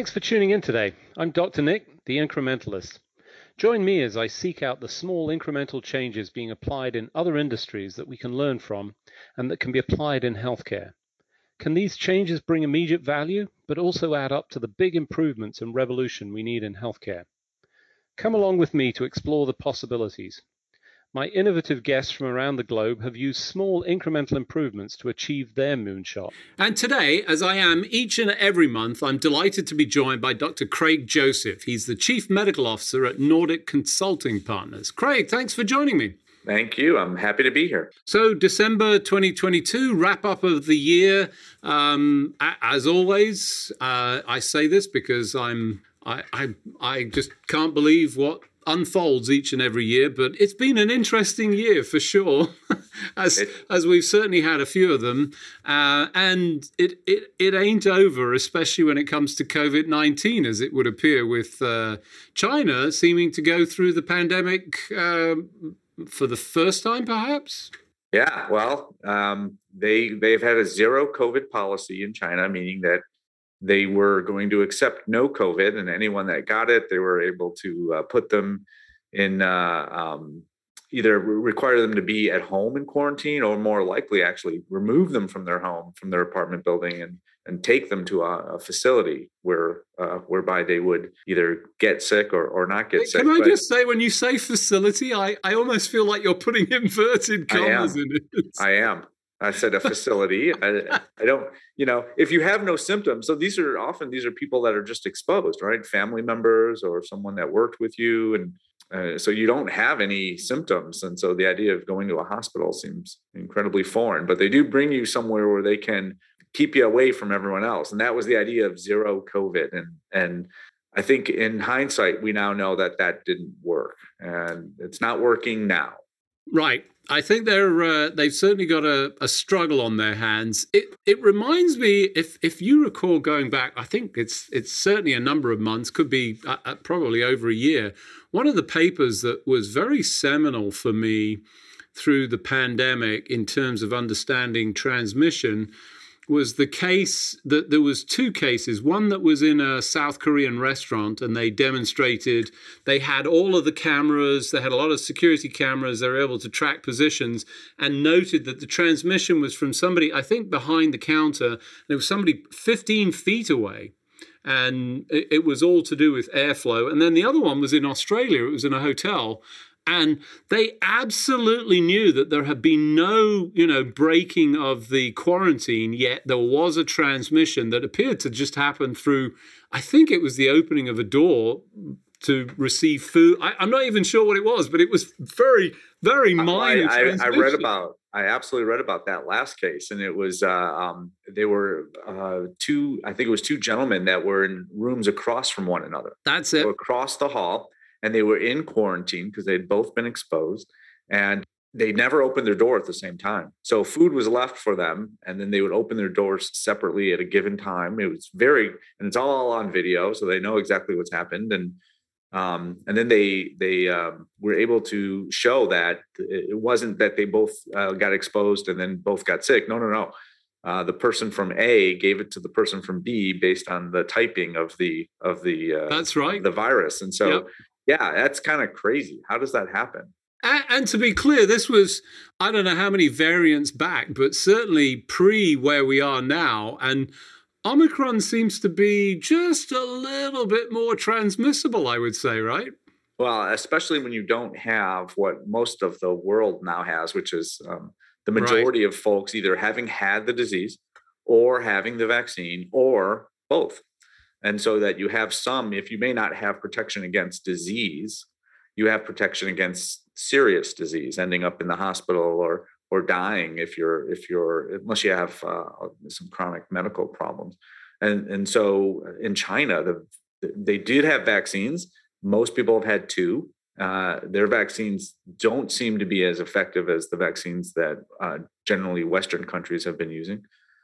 Thanks for tuning in today. I'm Dr. Nick, the incrementalist. Join me as I seek out the small incremental changes being applied in other industries that we can learn from and that can be applied in healthcare. Can these changes bring immediate value, but also add up to the big improvements and revolution we need in healthcare? Come along with me to explore the possibilities. My innovative guests from around the globe have used small incremental improvements to achieve their moonshot. And today, as I am each and every month, I'm delighted to be joined by Dr. Craig Joseph. He's the Chief Medical Officer at Nordic Consulting Partners. Craig, thanks for joining me. Thank you. I'm happy to be here. So, December 2022, wrap up of the year. Um, as always, uh, I say this because I'm I, I I just can't believe what unfolds each and every year, but it's been an interesting year for sure, as it, as we've certainly had a few of them, uh, and it, it it ain't over, especially when it comes to COVID nineteen, as it would appear, with uh, China seeming to go through the pandemic uh, for the first time, perhaps. Yeah, well, um, they they've had a zero COVID policy in China, meaning that they were going to accept no COVID, and anyone that got it, they were able to uh, put them in uh, um, either require them to be at home in quarantine, or more likely, actually remove them from their home, from their apartment building, and and take them to a, a facility where uh, whereby they would either get sick or, or not get sick. Can I but just say, when you say facility, I, I almost feel like you're putting inverted commas in it. I am. I said a facility. I, I, don't, you know, if you have no symptoms, so these are often these are people that are just exposed, right? Family members or someone that worked with you, and uh, so you don't have any symptoms, and so the idea of going to a hospital seems incredibly foreign. But they do bring you somewhere where they can keep you away from everyone else, and that was the idea of zero COVID, and and I think in hindsight we now know that that didn't work, and it's not working now. Right. I think they're uh, they've certainly got a, a, struggle on their hands. It it reminds me, if if you recall going back, I think it's it's certainly a number of months, could be uh, uh probably over a year. One of the papers that was very seminal for me through the pandemic in terms of understanding transmission was the case that there was two cases one that was in a south korean restaurant and they demonstrated they had all of the cameras they had a lot of security cameras they were able to track positions and noted that the transmission was from somebody i think behind the counter there was somebody 15 feet away and it, was all to do with airflow. And then the other one was in Australia. It was in a hotel, and they absolutely knew that there had been no, you know, breaking of the quarantine, yet there was a transmission that appeared to just happen through, I think it was the opening of a door to receive food. I, am not even sure what it was, but it was very, very minor. I, I, I, read about, I absolutely read about that last case, and it was, uh, um, they were uh, two, I think it was two gentlemen that were in rooms across from one another. That's it. So across the hall and they were in quarantine because they'd both been exposed and they never opened their door at the same time. So food was left for them, and then they would open their doors separately at a given time. It was very, and it's all on video, so they know exactly what's happened. And um, and then they they um, were able to show that it wasn't that they both uh, got exposed and then both got sick. No, no, no. Uh, the person from A gave it to the person from B based on the typing of the of the uh, that's right the virus, and so yep yeah, that's kind of crazy. How does that happen? And, and, to be clear, this was, I don't know how many variants back, but certainly pre where we are now. And Omicron seems to be just a little bit more transmissible, I would say, right? Well, especially when you don't have what most of the world now has, which is um, the majority right. of folks either having had the disease or having the vaccine or both and so that you have some if you may not have protection against disease you have protection against serious disease ending up in the hospital or or dying if you're if you're unless you have uh, some chronic medical problems. And and so in china the they did have vaccines. Most people have had two. Uh, their vaccines don't seem to be as effective as the vaccines that uh, generally western countries have been using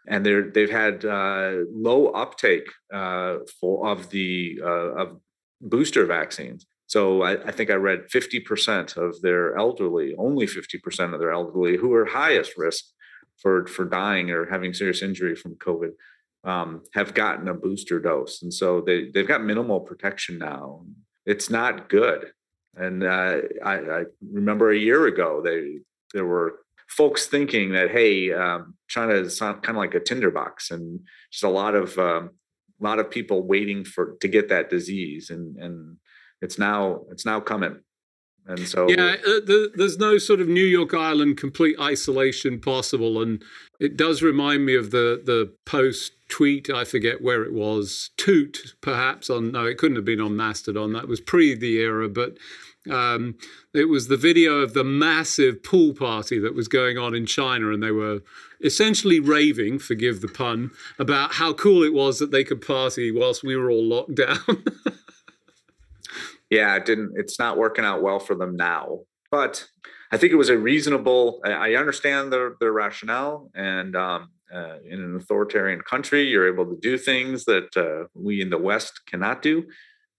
and they're they've had uh, low uptake uh, for of the uh, of booster vaccines. So I, I, think I read 50% of their elderly, only 50% of their elderly who are highest risk for for dying or having serious injury from COVID, um, have gotten a booster dose, and so they they've got minimal protection now. It's not good. And uh, I, I, remember a year ago, they there were folks thinking that hey, um, China is kind of like a tinderbox, and just a lot of um, lot of people waiting for to get that disease, and and it's now it's now coming. And so, yeah, uh, the, there's no sort of New York Island complete isolation possible, and it does remind me of the the post tweet. I forget where it was, toot perhaps on. No, it couldn't have been on Mastodon. That was pre the era, but um, it was the video of the massive pool party that was going on in China, and they were essentially raving, forgive the pun, about how cool it was that they could party whilst we were all locked down. yeah, it didn't. It's not working out well for them now, but I think it was a reasonable. I understand their their rationale, and um, uh, in an authoritarian country, you're able to do things that uh, we in the West cannot do,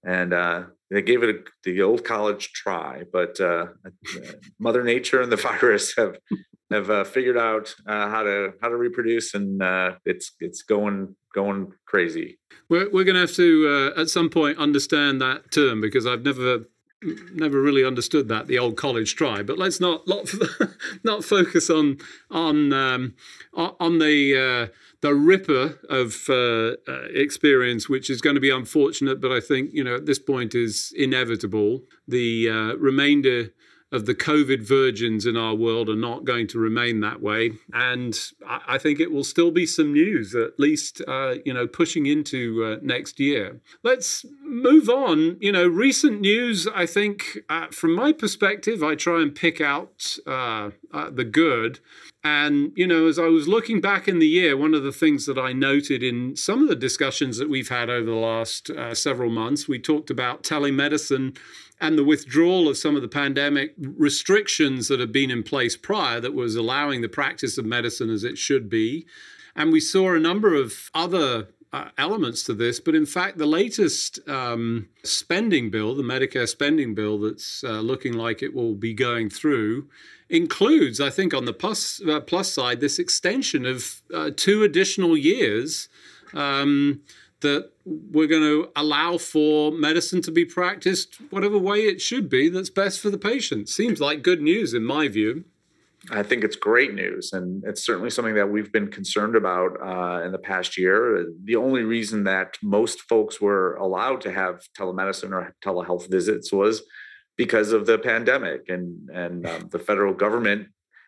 and uh, they gave it a, the old college try. But uh, uh, Mother Nature and the virus have have uh, figured out how to how to reproduce, and it's it's going going crazy. We're we're going to have to at some point understand that term because I've never never really understood that the old college try but let's not not, not focus on on um, on the uh, the ripper of uh, uh, experience which is going to be unfortunate but i think you know at this point is inevitable. The uh, remainder of the COVID virgins in our world are not going to remain that way. And I, think it will still be some news, at least, uh, you know, pushing into uh, next year. Let's move on. You know, recent news, I think, uh, from my perspective, I try and pick out uh, uh, the good. And, you know, as I was looking back in the year, one of the things that I noted in some of the discussions that we've had over the last uh, several months, we talked about telemedicine and the withdrawal of some of the pandemic restrictions that had been in place prior that was allowing the practice of medicine as it should be. And we saw a number of other uh, elements to this, but in fact, the latest um, spending bill, the Medicare spending bill that's uh, looking like it will be going through, includes, I think, on the plus, uh, plus side, this extension of uh, two additional years. Um, that we're going to allow for medicine to be practiced whatever way it should be that's best for the patient. Seems like good news in my view. I think it's great news, and it's certainly something that we've been concerned about uh, in the past year. The only reason that most folks were allowed to have telemedicine or telehealth visits was because of the pandemic, and and um, the federal government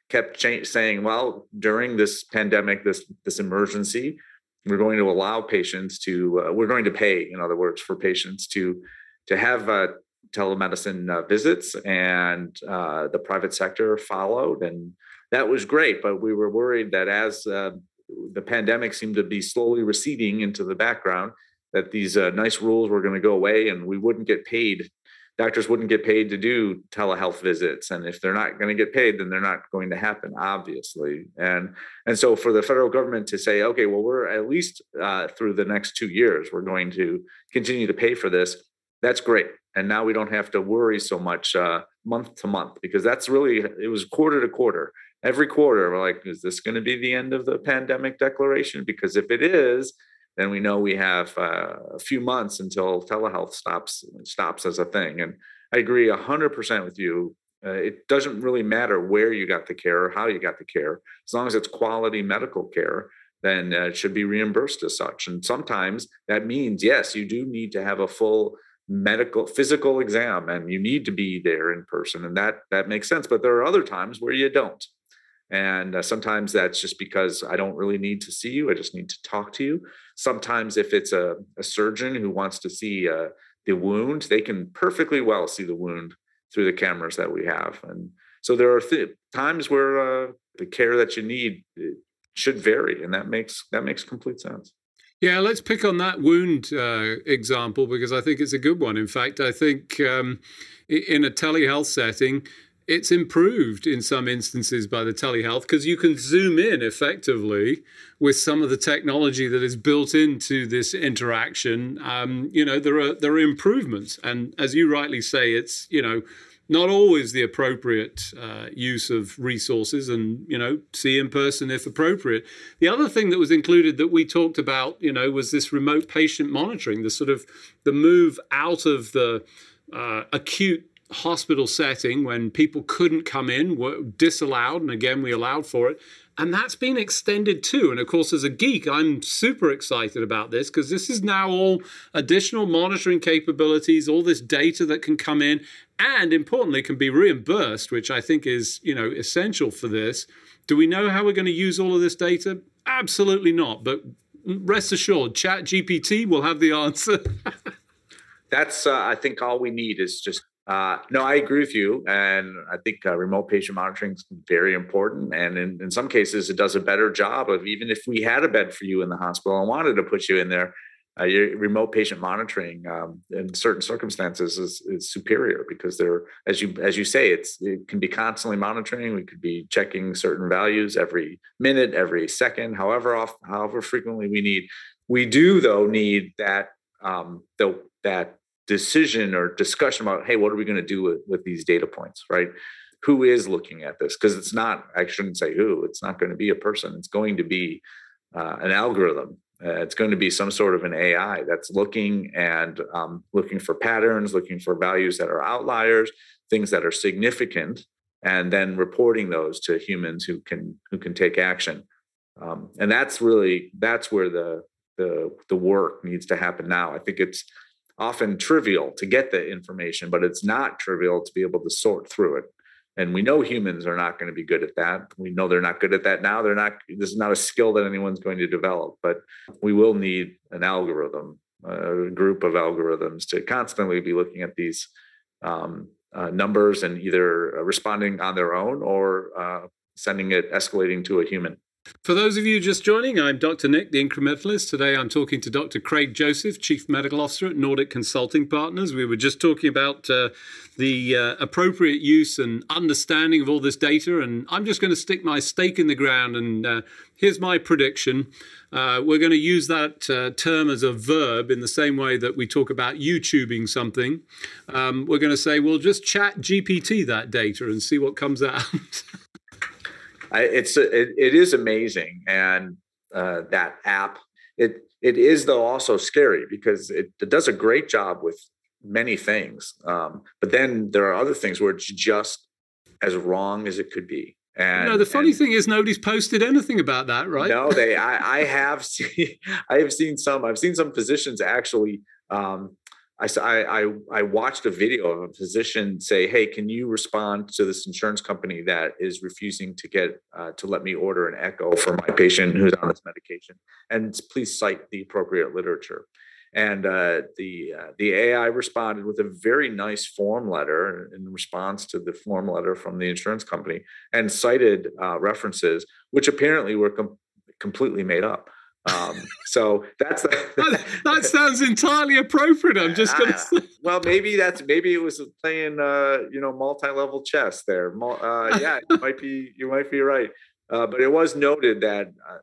kept cha- saying, "Well, during this pandemic, this this emergency, we're going to allow patients to uh, we're going to pay in other words for patients to to have uh, telemedicine uh, visits and uh, the private sector followed and that was great but we were worried that as uh, the pandemic seemed to be slowly receding into the background that these nice rules were going to go away and we wouldn't get paid doctors wouldn't get paid to do telehealth visits and if they're not going to get paid then they're not going to happen obviously. And and so for the federal government to say okay well we're at least uh, through the next two years we're going to continue to pay for this that's great. And now we don't have to worry so much uh, month to month because that's really it was quarter to quarter. Every quarter we're like is this going to be the end of the pandemic declaration? Because if it is then we know we have uh, a few months until telehealth stops stops as a thing. And I agree hundred percent with you. Uh, it doesn't really matter where you got the care or how you got the care, as long as it's quality medical care. Then uh, it should be reimbursed as such. And sometimes that means yes, you do need to have a full medical physical exam and you need to be there in person and that that makes sense but there are other times where you don't and uh, sometimes that's just because I don't really need to see you. I just need to talk to you. Sometimes, if it's a, a surgeon who wants to see uh, the wound, they can perfectly well see the wound through the cameras that we have. And so there are th- times where uh, the care that you need should vary, and that makes that makes complete sense. Yeah, let's pick on that wound uh, example because I think it's a good one. In fact, I think um, in a telehealth setting, it's improved in some instances by the telehealth because you can zoom in effectively with some of the technology that is built into this interaction. Um, you know, there are there are improvements, and as you rightly say, it's you know not always the appropriate uh, use of resources and you know see in person if appropriate the other thing that was included that we talked about you know was this remote patient monitoring the sort of the move out of the uh, acute hospital setting when people couldn't come in were disallowed and again we allowed for it and that's been extended too. And of course, as a geek, I'm super excited about this because this is now all additional monitoring capabilities, all this data that can come in, and importantly, can be reimbursed, which I think is you know essential for this. Do we know how we're going to use all of this data? Absolutely not. But rest assured, ChatGPT will have the answer. That's uh, I think all we need is just uh, no, I agree with you, and I think uh, remote patient monitoring is very important. And in, in some cases, it does a better job of even if we had a bed for you in the hospital and wanted to put you in there, uh, your remote patient monitoring um, in certain circumstances is, is superior because they're as you as you say it's it can be constantly monitoring. We could be checking certain values every minute, every second, however off, however frequently we need. We do though need that um, the that decision or discussion about hey what are we going to do with, with these data points right? Who is looking at this? Because it's not i shouldn't say who it's not going to be a person it's going to be uh, an algorithm. Uh, it's going to be some sort of an ai that's looking and um, looking for patterns looking for values that are outliers things that are significant and then reporting those to humans who can who can take action. Um, and that's really that's where the the the work needs to happen now. I think it's often trivial to get the information, but it's not trivial to be able to sort through it. And we know humans are not going to be good at that. We know they're not good at that now. They're not, this is not a skill that anyone's going to develop, but we will need an algorithm, a group of algorithms to constantly be looking at these um, uh, numbers and either responding on their own or uh, sending it, escalating to a human. For those of you just joining, I'm Dr. Nick, the incrementalist. Today I'm talking to Dr. Craig Joseph, Chief Medical Officer at Nordic Consulting Partners. We were just talking about uh, the uh, appropriate use and understanding of all this data, and I'm just going to stick my stake in the ground. And uh, here's my prediction. Uh, we're going to use that uh, term as a verb in the same way that we talk about YouTubing something. Um, we're going to say, well, just ChatGPT that data and see what comes out. I, it's it, it is amazing, and uh, that app it it is though also scary because it, it does a great job with many things, um, but then there are other things where it's just as wrong as it could be. And no, the funny and, thing is nobody's posted anything about that, right? No, they. I, I have seen. I have seen some. I've seen some physicians actually um, I, I, I watched a video of a physician say, "Hey, can you respond to this insurance company that is refusing to get uh, to let me order an echo for my patient who's on this medication, and please cite the appropriate literature." And uh, the uh, the AI responded with a very nice form letter in response to the form letter from the insurance company, and cited uh, references which apparently were com- completely made up. Um, so that's that, that, sounds entirely appropriate. I'm just going to. Well, maybe that's maybe it was playing uh, you know multi-level chess there. Uh, yeah, you might be you might be right. Uh, but it was noted that uh,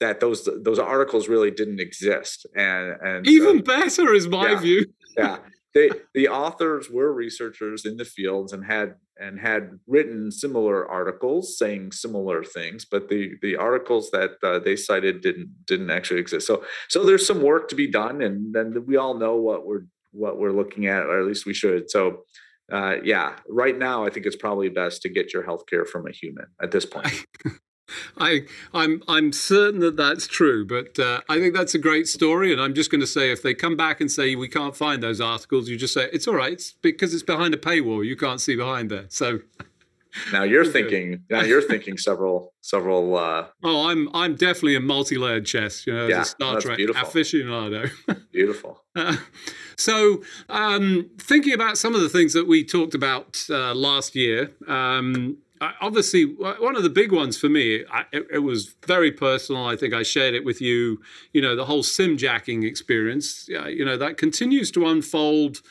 that those those articles really didn't exist, and and even better is my yeah, view. yeah, they the authors were researchers in the fields and had and had written similar articles saying similar things but the the articles that uh, they cited didn't didn't actually exist. So so there's some work to be done and then we all know what we're what we're looking at or at least we should. So uh, yeah right now i think it's probably best to get your health care from a human at this point I, I'm, I'm certain that that's true, but uh, I think that's a great story. And I'm just going to say, if they come back and say we can't find those articles, you just say it's all right, it's because it's behind a paywall. You can't see behind there. So now you're thinking. Now you're thinking several, several. Uh, oh, I'm, I'm definitely a multi-layered chess. You know, yeah, as a Star Trek beautiful. aficionado. beautiful. Uh, so, um, thinking about some of the things that we talked about uh, last year. Um, obviously one of the big ones for me I, it, it, was very personal. I think i shared it with you you know the whole sim jacking experience. You know that continues to unfold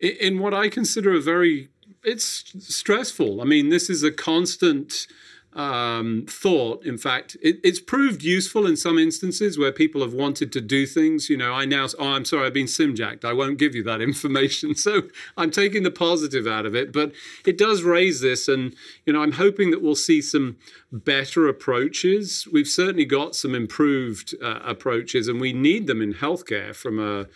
in, in, what i consider a very it's stressful. I mean this is a constant um, thought. In fact, it, it's proved useful in some instances where people have wanted to do things. You know, I now, oh, I'm sorry, I've been simjacked. I won't give you that information. So I'm taking the positive out of it. But it does raise this. And, you know, I'm hoping that we'll see some better approaches. We've certainly got some improved uh, approaches, and we need them in healthcare from a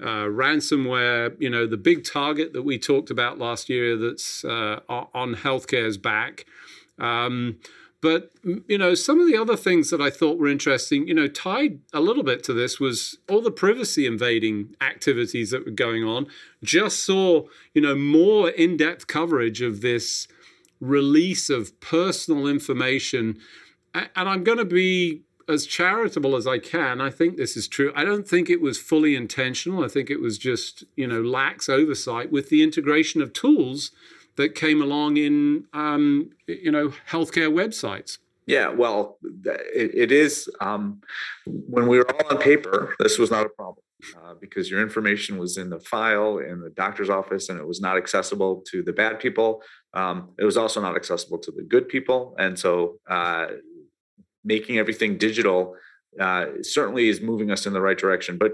uh, ransomware, you know, the big target that we talked about last year that's uh, on healthcare's back. Um, but you know, some of the other things that I thought were interesting, you know, tied a little bit to this was all the privacy invading activities that were going on. Just saw, you know, more in-depth coverage of this release of personal information, and I'm going to be as charitable as I can. I think this is true. I don't think it was fully intentional. I think it was just, you know, lax oversight with the integration of tools that came along in um, you know healthcare websites. Yeah, well, it, it is. Um, when we were all on paper, this was not a problem uh, because your information was in the file in the doctor's office, and it was not accessible to the bad people. Um, it was also not accessible to the good people, and so uh, making everything digital uh, certainly is moving us in the right direction. But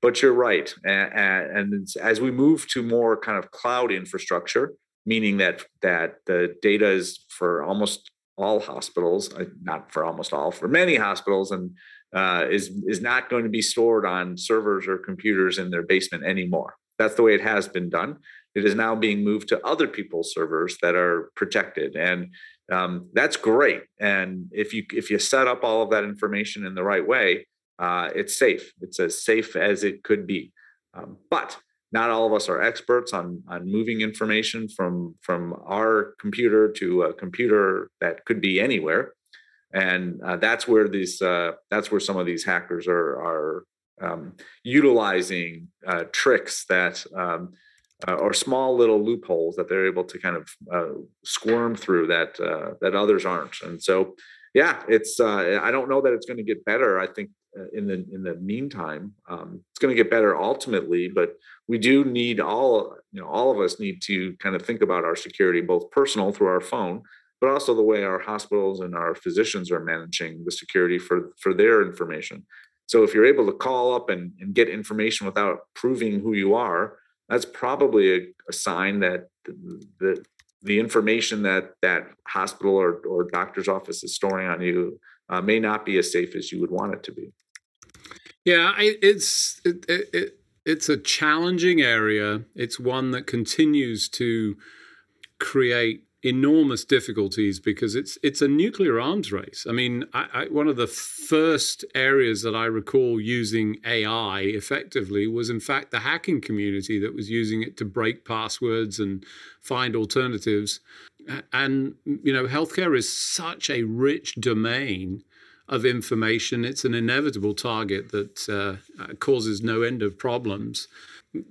but you're right, and, and as we move to more kind of cloud infrastructure, meaning that that the data is for almost all hospitals, uh, not for almost all, for many hospitals, and uh, is is not going to be stored on servers or computers in their basement anymore. That's the way it has been done. It is now being moved to other people's servers that are protected, and um, that's great. And if you if you set up all of that information in the right way, uh, it's safe. It's as safe as it could be. Um, but not all of us are experts on on moving information from from our computer to a computer that could be anywhere. And uh, that's where these uh, that's where some of these hackers are are um, utilizing uh, tricks that um, uh, or small little loopholes that they're able to kind of uh, squirm through that uh, that others aren't. And so yeah it's i don't know that it's going to get better. I think in the in the meantime. Um, it's going to get better ultimately, but we do need all you know all of us need to kind of think about our security, both personal through our phone, but also the way our hospitals and our physicians are managing the security for for their information. So if you're able to call up and, and get information without proving who you are, that's probably a, a sign that the, the the information that that hospital or, or doctor's office is storing on you uh, may not be as safe as you would want it to be. Yeah, I, it's it, it, it's a challenging area. It's one that continues to create enormous difficulties because it's it's a nuclear arms race. I mean, I, I, one of the first areas that I recall using AI effectively was, in fact, the hacking community that was using it to break passwords and find alternatives. And you know, healthcare is such a rich domain of information. It's an inevitable target that uh, uh, causes no end of problems.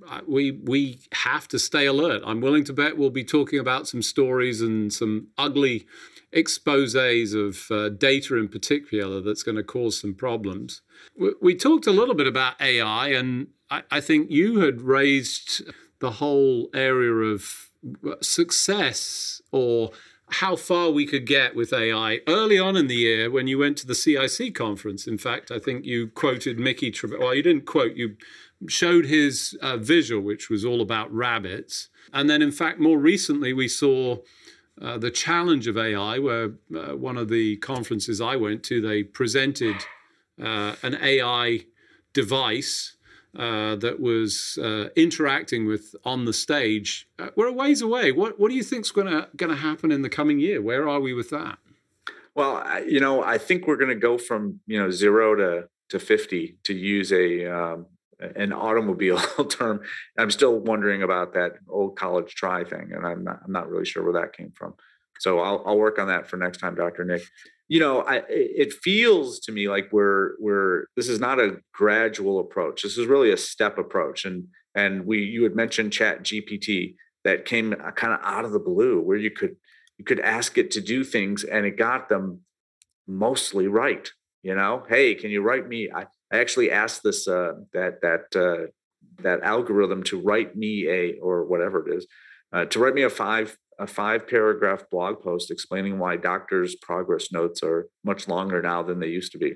Uh, we we have to stay alert. I'm willing to bet we'll be talking about some stories and some ugly exposes of uh, data in particular that's going to cause some problems. We, we, talked a little bit about AI, and I, I think you had raised the whole area of success or how far we could get with AI early on in the year when you went to the CIC conference. In fact, I think you quoted Mickey. Tre- well, you didn't quote. You showed his uh, visual, which was all about rabbits. And then, in fact, more recently, we saw uh, the challenge of AI, where uh, one of the conferences I went to, they presented uh, an AI device uh, that was uh, interacting with on the stage. Uh, we're a ways away. What what do you think's going to going to happen in the coming year? Where are we with that? Well, I, you know, I think we're going to go from you know zero to to fifty to use a um, an automobile term. I'm still wondering about that old college try thing, and I'm not, I'm not really sure where that came from. So I'll I'll work on that for next time, Dr. Nick you know I, it feels to me like we're we're this is not a gradual approach. This is really a step approach. And and we you had mentioned ChatGPT that came uh, kind of out of the blue where you could you could ask it to do things and it got them mostly right you know? Hey can you write me? I, I actually asked this uh, that that uh, that algorithm to write me a or whatever it is uh, to write me a five a five paragraph blog post explaining why doctors' progress notes are much longer now than they used to be.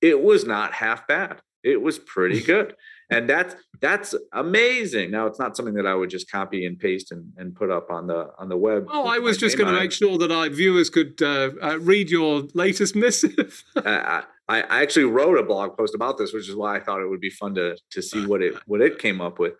It was not half bad. It was pretty good. and that's that's amazing. Now it's not something that I would just copy and paste and, and put up on the on the web. Oh, I was just going to make sure that our viewers could uh, uh, read your latest missive. I, I actually wrote a blog post about this, which is why I thought it would be fun to to see what it what it came up with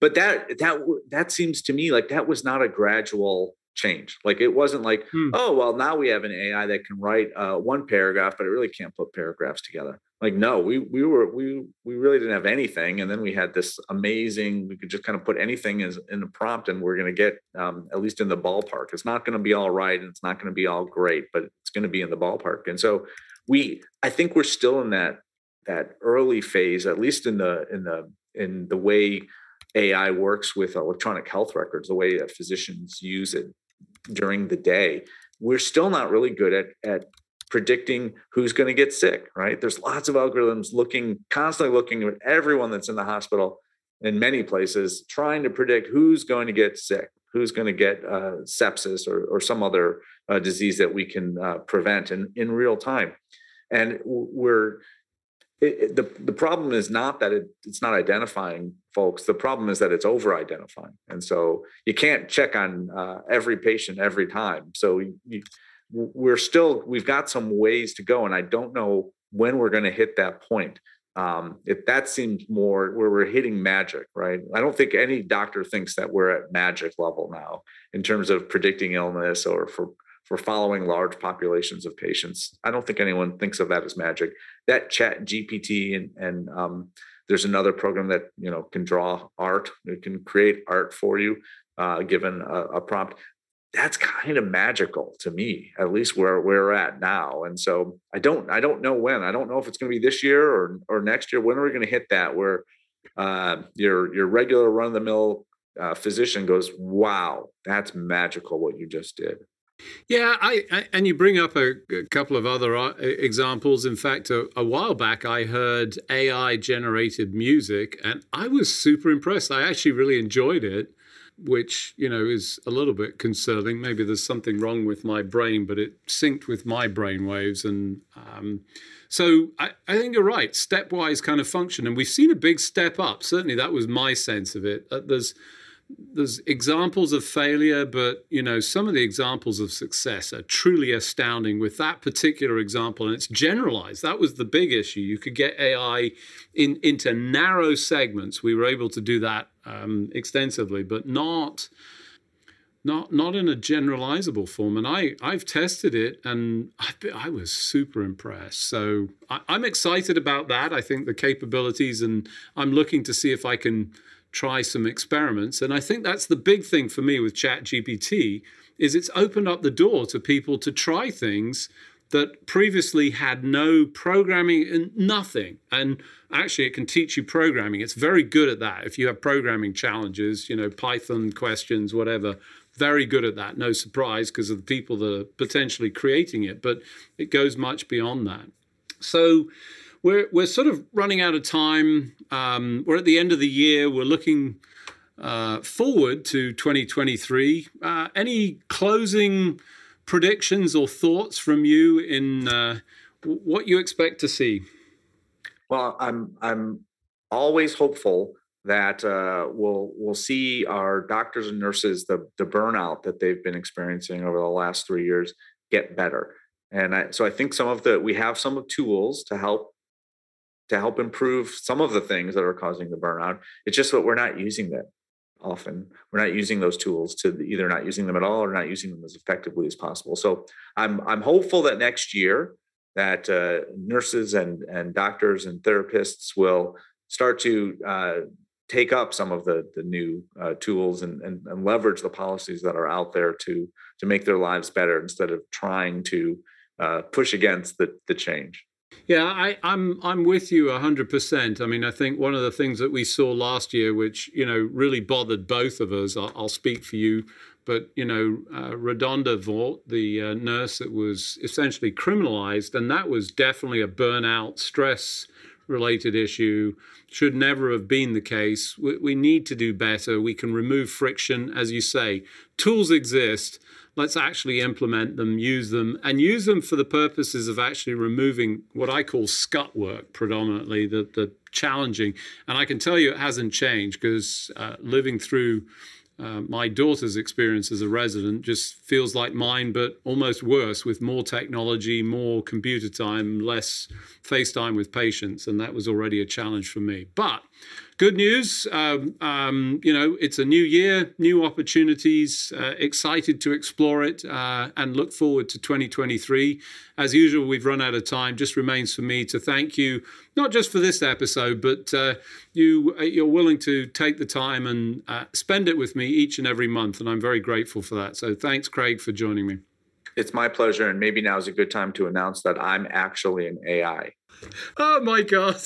but that that that seems to me like that was not a gradual change. Like it wasn't like hmm. oh well now we have an ai that can write uh, one paragraph but it really can't put paragraphs together. Like no we we were we we really didn't have anything and then we had this amazing we could just kind of put anything as in a prompt and we're going to get um, at least in the ballpark. It's not going to be all right and it's not going to be all great but it's going to be in the ballpark. And so we i think we're still in that that early phase at least in the in the in the way AI works with electronic health records, the way that physicians use it during the day, we're still not really good at, at predicting who's going to get sick, right? There's lots of algorithms looking, constantly looking at everyone that's in the hospital in many places, trying to predict who's going to get sick, who's going to get uh, sepsis or, or some other uh, disease that we can uh, prevent in, in real time. And we're it, it, the the problem is not that it, it's not identifying folks. The problem is that it's over identifying, and so you can't check on uh, every patient every time. So you, we're still we've got some ways to go, and I don't know when we're going to hit that point. Um, if that seems more where we're hitting magic, right? I don't think any doctor thinks that we're at magic level now in terms of predicting illness or for for following large populations of patients. I don't think anyone thinks of that as magic. That ChatGPT and, and um, there's another program that you know can draw art, it can create art for you uh, given a, a, prompt. That's kind of magical to me, at least where we're at now. And so I don't I don't know when. I don't know if it's going to be this year or or next year. When are we going to hit that where uh, your your regular run of the mill uh, physician goes, "Wow, that's magical what you just did." Yeah, I, I, and you bring up a, a couple of other uh, examples. In fact, a, a, while back I heard AI generated music, and I was super impressed. I actually really enjoyed it, which you know is a little bit concerning. Maybe there's something wrong with my brain, but it synced with my brain waves, and um, so I, I think you're right. Stepwise kind of function, and we've seen a big step up. Certainly, that was my sense of it. Uh, there's there's examples of failure, but you know some of the examples of success are truly astounding. With that particular example, and it's generalized. That was the big issue. You could get AI in into narrow segments. We were able to do that um, extensively, but not not not in a generalizable form. And I I've tested it, and I, I was super impressed. So I, I'm excited about that. I think the capabilities, and I'm looking to see if I can try some experiments. And I think that's the big thing for me with ChatGPT is it's opened up the door to people to try things that previously had no programming and nothing. And actually, it can teach you programming. It's very good at that. If you have programming challenges, you know, Python questions, whatever, very good at that. No surprise because of the people that are potentially creating it, but it goes much beyond that. So, we're we're sort of running out of time. Um, we're at the end of the year. We're looking uh, forward to 2023. Uh, any closing predictions or thoughts from you in uh, what you expect to see? Well, I'm I'm always hopeful that uh, we'll we'll see our doctors and nurses the the burnout that they've been experiencing over the last three years get better. And I, so I think some of the we have some tools to help to help improve some of the things that are causing the burnout. It's just that we're not using them often. We're not using those tools to either not using them at all or not using them as effectively as possible. So I'm I'm hopeful that next year that uh, nurses and and doctors and therapists will start to uh, take up some of the the new uh, tools and, and, and leverage the policies that are out there to to make their lives better instead of trying to uh, push against the the change. Yeah, I, am I'm, I'm with you hundred percent. I mean, I think one of the things that we saw last year, which you know really bothered both of us, I'll, I'll speak for you, but you know, uh, Redonda Vaught, the uh, nurse that was essentially criminalized, and that was definitely a burnout, stress related issue should never have been the case. We, we need to do better. We can remove friction, as you say. Tools exist. Let's actually implement them, use them, and use them for the purposes of actually removing what I call scut work predominantly, the, the challenging. And I can tell you it hasn't changed because uh, living through uh, my daughter's experience as a resident just feels like mine, but almost worse with more technology, more computer time, less face time with patients. And that was already a challenge for me. But good news. Um, um, you know, it's a new year, new opportunities. Uh, excited to explore it uh, and look forward to 2023. As usual, we've run out of time. Just remains for me to thank you, not just for this episode, but uh, you uh, you're willing to take the time and uh, spend it with me each and every month, and I'm very grateful for that. So thanks, Craig, for joining me. It's my pleasure, and maybe now is a good time to announce that I'm actually an AI. Oh my God.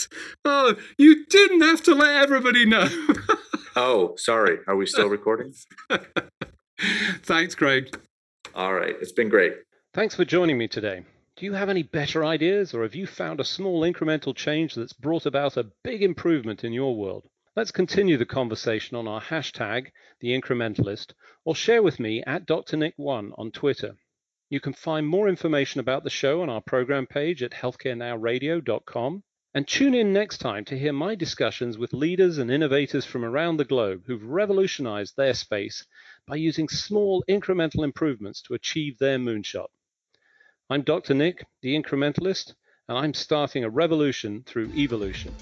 Oh, you didn't have to let everybody know. oh, sorry. Are we still recording? Thanks, Craig. All right. It's been great. Thanks for joining me today. Do you have any better ideas, or have you found a small incremental change that's brought about a big improvement in your world? Let's continue the conversation on our hashtag, the incrementalist, or share with me at Dr. Nick1 on Twitter. You can find more information about the show on our program page at healthcarenowradio.com. And tune in next time to hear my discussions with leaders and innovators from around the globe who've revolutionized their space by using small incremental improvements to achieve their moonshot. I'm Dr. Nick, the incrementalist, and I'm starting a revolution through evolution.